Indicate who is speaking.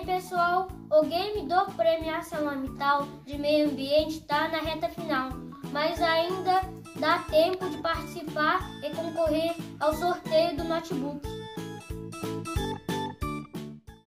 Speaker 1: aí pessoal, o game do Premiação Amital de Meio Ambiente está na reta final, mas ainda dá tempo de participar e concorrer ao sorteio do notebook.